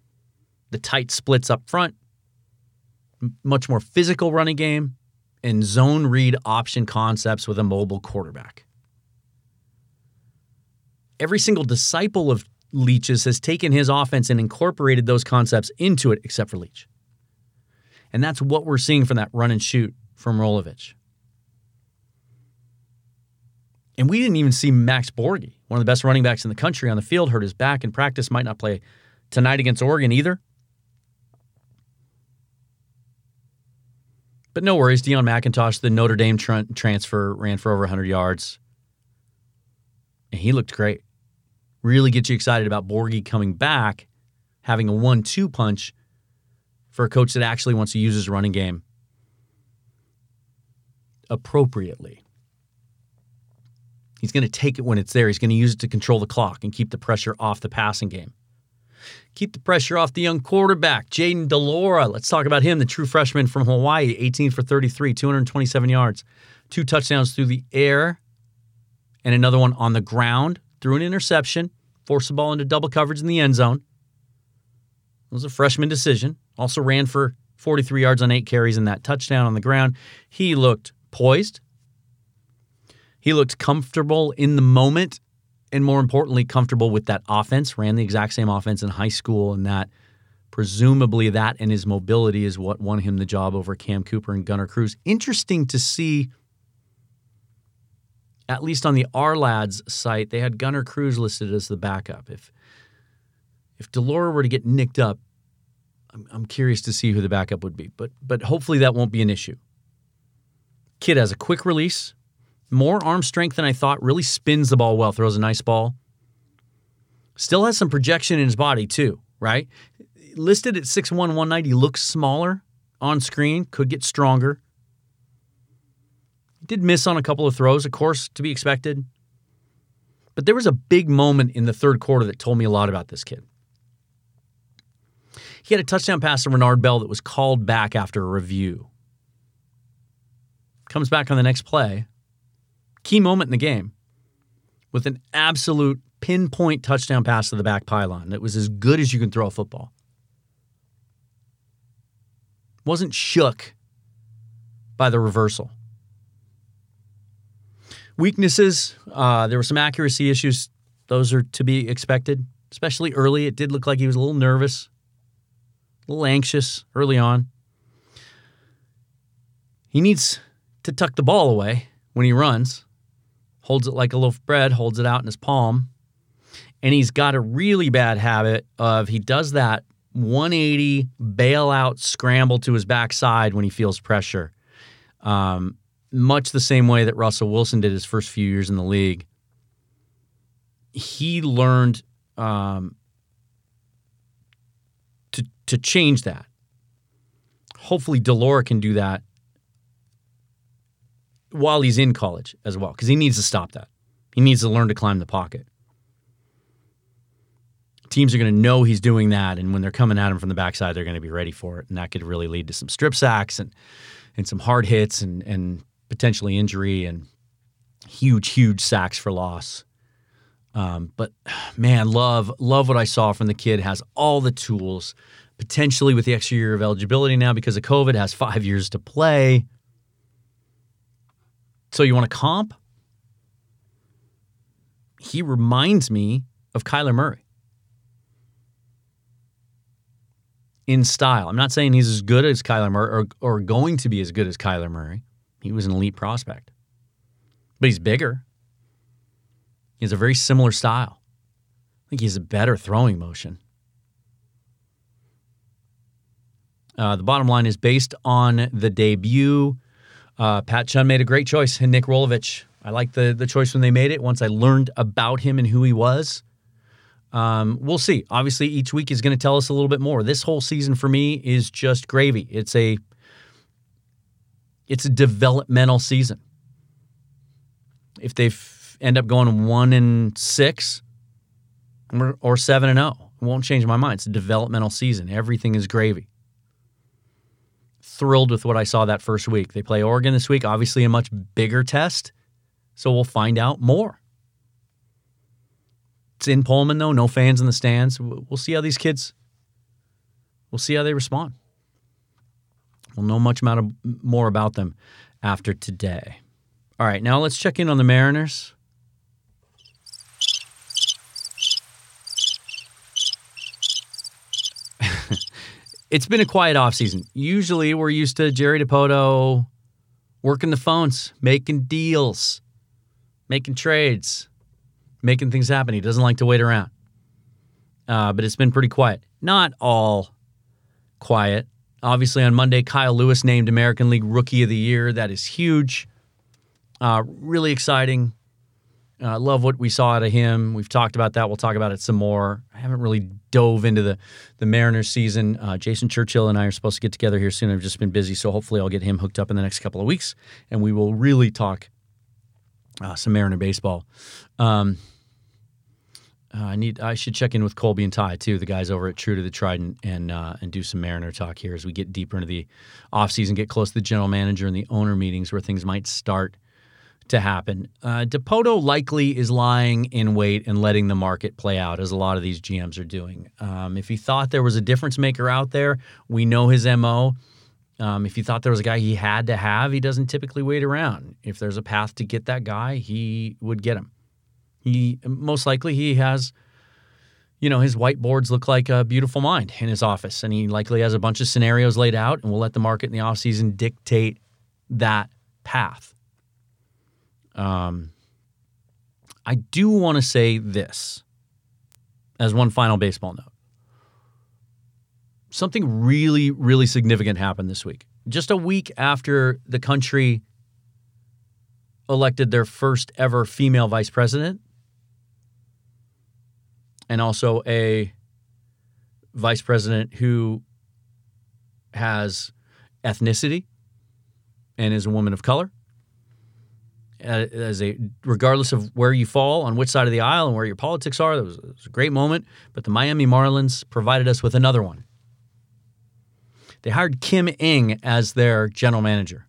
the tight splits up front, much more physical running game, and zone read option concepts with a mobile quarterback every single disciple of Leach's has taken his offense and incorporated those concepts into it, except for Leach. And that's what we're seeing from that run and shoot from Rolovich. And we didn't even see Max Borghi, one of the best running backs in the country, on the field, hurt his back in practice, might not play tonight against Oregon either. But no worries. Deon McIntosh, the Notre Dame tra- transfer, ran for over 100 yards. And he looked great really gets you excited about Borghi coming back, having a one two punch for a coach that actually wants to use his running game appropriately. He's going to take it when it's there. He's going to use it to control the clock and keep the pressure off the passing game. Keep the pressure off the young quarterback, Jayden de Laura. Let's talk about him, the true freshman from Hawaii, 18 for 33, 227 yards, two touchdowns through the air, and another one on the ground threw an interception, forced the ball into double coverage in the end zone. It was a freshman decision. Also ran for 43 yards on eight carries and that touchdown on the ground. He looked poised. He looked comfortable in the moment, and more importantly, comfortable with that offense. Ran the exact same offense in high school, and that presumably that and his mobility is what won him the job over Cam Cooper and Gunnar Cruz. Interesting to see at least on the Ourlads site, they had Gunnar Cruz listed as the backup. If if de Laura were to get nicked up, I'm, I'm curious to see who the backup would be. But but hopefully that won't be an issue. Kid has a quick release, more arm strength than I thought. Really spins the ball well, throws a nice ball. Still has some projection in his body too, right? Listed at 6'1", 190, looks smaller on screen, could get stronger. Did miss on a couple of throws, of course, to be expected. But there was a big moment in the third quarter that told me a lot about this kid. He had a touchdown pass to Renard Bell that was called back after a review. Comes back on the next play. Key moment in the game with an absolute pinpoint touchdown pass to the back pylon that was as good as you can throw a football. Wasn't shook by the reversal. Weaknesses, uh, there were some accuracy issues. Those are to be expected, especially early. It did look like he was a little nervous, a little anxious early on. He needs to tuck the ball away when he runs, holds it like a loaf of bread, holds it out in his palm. And he's got a really bad habit of he does that 180 bailout scramble to his backside when he feels pressure. Um, much the same way that Russell Wilson did his first few years in the league. He learned um, to to change that. Hopefully, de Laura can do that while he's in college as well, because he needs to stop that. He needs to learn to climb the pocket. Teams are going to know he's doing that, and when they're coming at him from the backside, they're going to be ready for it, and that could really lead to some strip sacks and and some hard hits and and potentially injury and huge, huge sacks for loss. Um, but man, love love what I saw from the kid. Has all the tools, potentially with the extra year of eligibility now because of COVID, has five years to play. So you want to comp? He reminds me of Kyler Murray in style. I'm not saying he's as good as Kyler Murray or, or going to be as good as Kyler Murray. He was an elite prospect. But he's bigger. He has a very similar style. I think he has a better throwing motion. Uh, the bottom line is based on the debut. Uh, Pat Chun made a great choice in Nick Rolovich. I like the the choice when they made it. Once I learned about him and who he was, um, we'll see. Obviously, each week is going to tell us a little bit more. This whole season for me is just gravy. It's a It's a developmental season. If they end up going one and six or, or seven and zero, it won't change my mind. It's a developmental season. Everything is gravy. Thrilled with what I saw that first week. They play Oregon this week, obviously a much bigger test, so we'll find out more. It's in Pullman though, no fans in the stands. We'll see how these kids. We'll see how they respond. We'll know much more about them after today. All right, now let's check in on the Mariners. it's been a quiet offseason. Usually we're used to Jerry Dipoto working the phones, making deals, making trades, making things happen. He doesn't like to wait around. Uh, but it's been pretty quiet. Not all quiet. Obviously, on Monday, Kyle Lewis named American League Rookie of the Year. That is huge. Uh, really exciting. Uh, love what we saw out of him. We've talked about that. We'll talk about it some more. I haven't really dove into the the Mariners season. Uh, Jason Churchill and I are supposed to get together here soon. I've just been busy, so hopefully I'll get him hooked up in the next couple of weeks, and we will really talk uh, some Mariner baseball. Um, uh, I need. I should check in with Colby and Ty too, the guys over at True to the Trident, and uh, and do some Mariner talk here as we get deeper into the offseason, get close to the general manager and the owner meetings where things might start to happen. Uh, Dipoto likely is lying in wait and letting the market play out, as a lot of these GMs are doing. Um, if he thought there was a difference maker out there, we know his mo. Um, if he thought there was a guy he had to have, he doesn't typically wait around. If there's a path to get that guy, he would get him. He most likely he has, you know, his whiteboards look like a beautiful mind in his office, and he likely has a bunch of scenarios laid out, and we'll let the market in the offseason dictate that path. Um, I do want to say this as one final baseball note. Something really, really significant happened this week. Just a week after the country elected their first ever female vice president, and also a vice president who has ethnicity and is a woman of color. As a regardless of where you fall on which side of the aisle and where your politics are, that was, was a great moment. But the Miami Marlins provided us with another one. They hired Kim Ng as their general manager.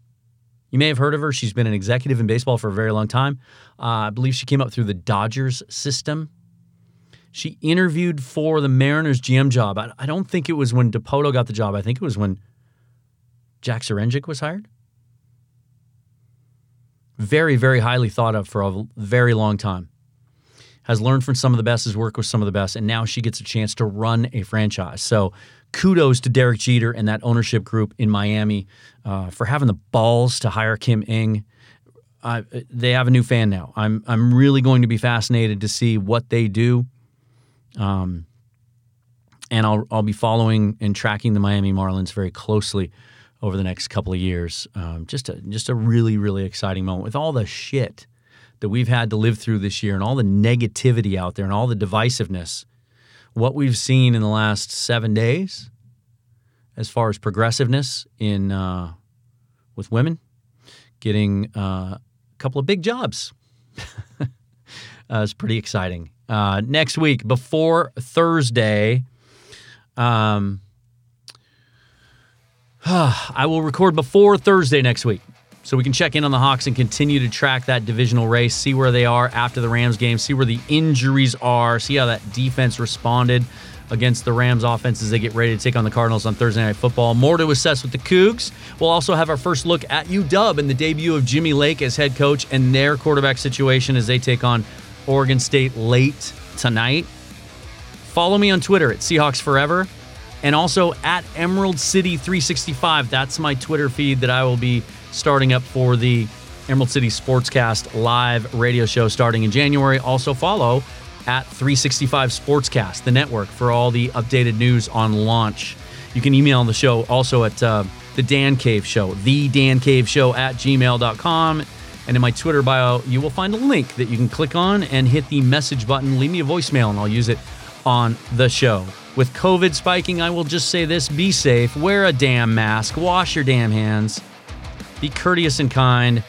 You may have heard of her. She's been an executive in baseball for a very long time. Uh, I believe she came up through the Dodgers system she interviewed for the Mariners GM job. I, I don't think it was when Dipoto got the job. I think it was when Jack Zduriencik was hired. Very, very highly thought of for a very long time. Has learned from some of the best, has worked with some of the best, and now she gets a chance to run a franchise. So kudos to Derek Jeter and that ownership group in Miami uh, for having the balls to hire Kim Ng. Uh, they have a new fan now. I'm I'm really going to be fascinated to see what they do um, and I'll I'll be following and tracking the Miami Marlins very closely over the next couple of years. Um, just a just a really really exciting moment with all the shit that we've had to live through this year and all the negativity out there and all the divisiveness. What we've seen in the last seven days, as far as progressiveness in uh, with women, getting uh, a couple of big jobs. uh, it's pretty exciting uh, next week before Thursday. Um, I will record before Thursday next week. So we can check in on the Hawks and continue to track that divisional race, see where they are after the Rams game, see where the injuries are, see how that defense responded against the Rams offense as they get ready to take on the Cardinals on Thursday Night Football. More to assess with the Cougs. We'll also have our first look at UW and the debut of Jimmy Lake as head coach and their quarterback situation as they take on Oregon State late tonight. Follow me on Twitter at Seahawks Forever and also at Emerald City 365. That's my Twitter feed that I will be starting up for the Emerald City Sportscast live radio show starting in January. Also follow at 365 Sportscast, the network, for all the updated news on launch. You can email the show also at uh, the Dan Cave Show, the Dan Cave Show at gmail.com. And in my Twitter bio, you will find a link that you can click on and hit the message button. Leave me a voicemail and I'll use it on the show. With COVID spiking, I will just say this be safe, wear a damn mask, wash your damn hands, be courteous and kind.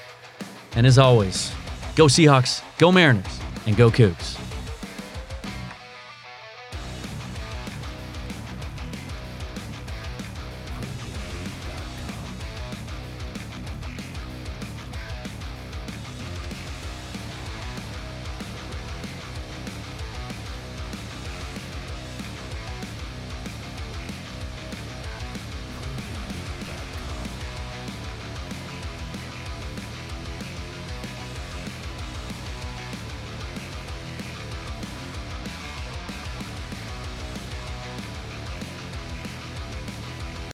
And as always, go Seahawks, go Mariners, and go Cougs.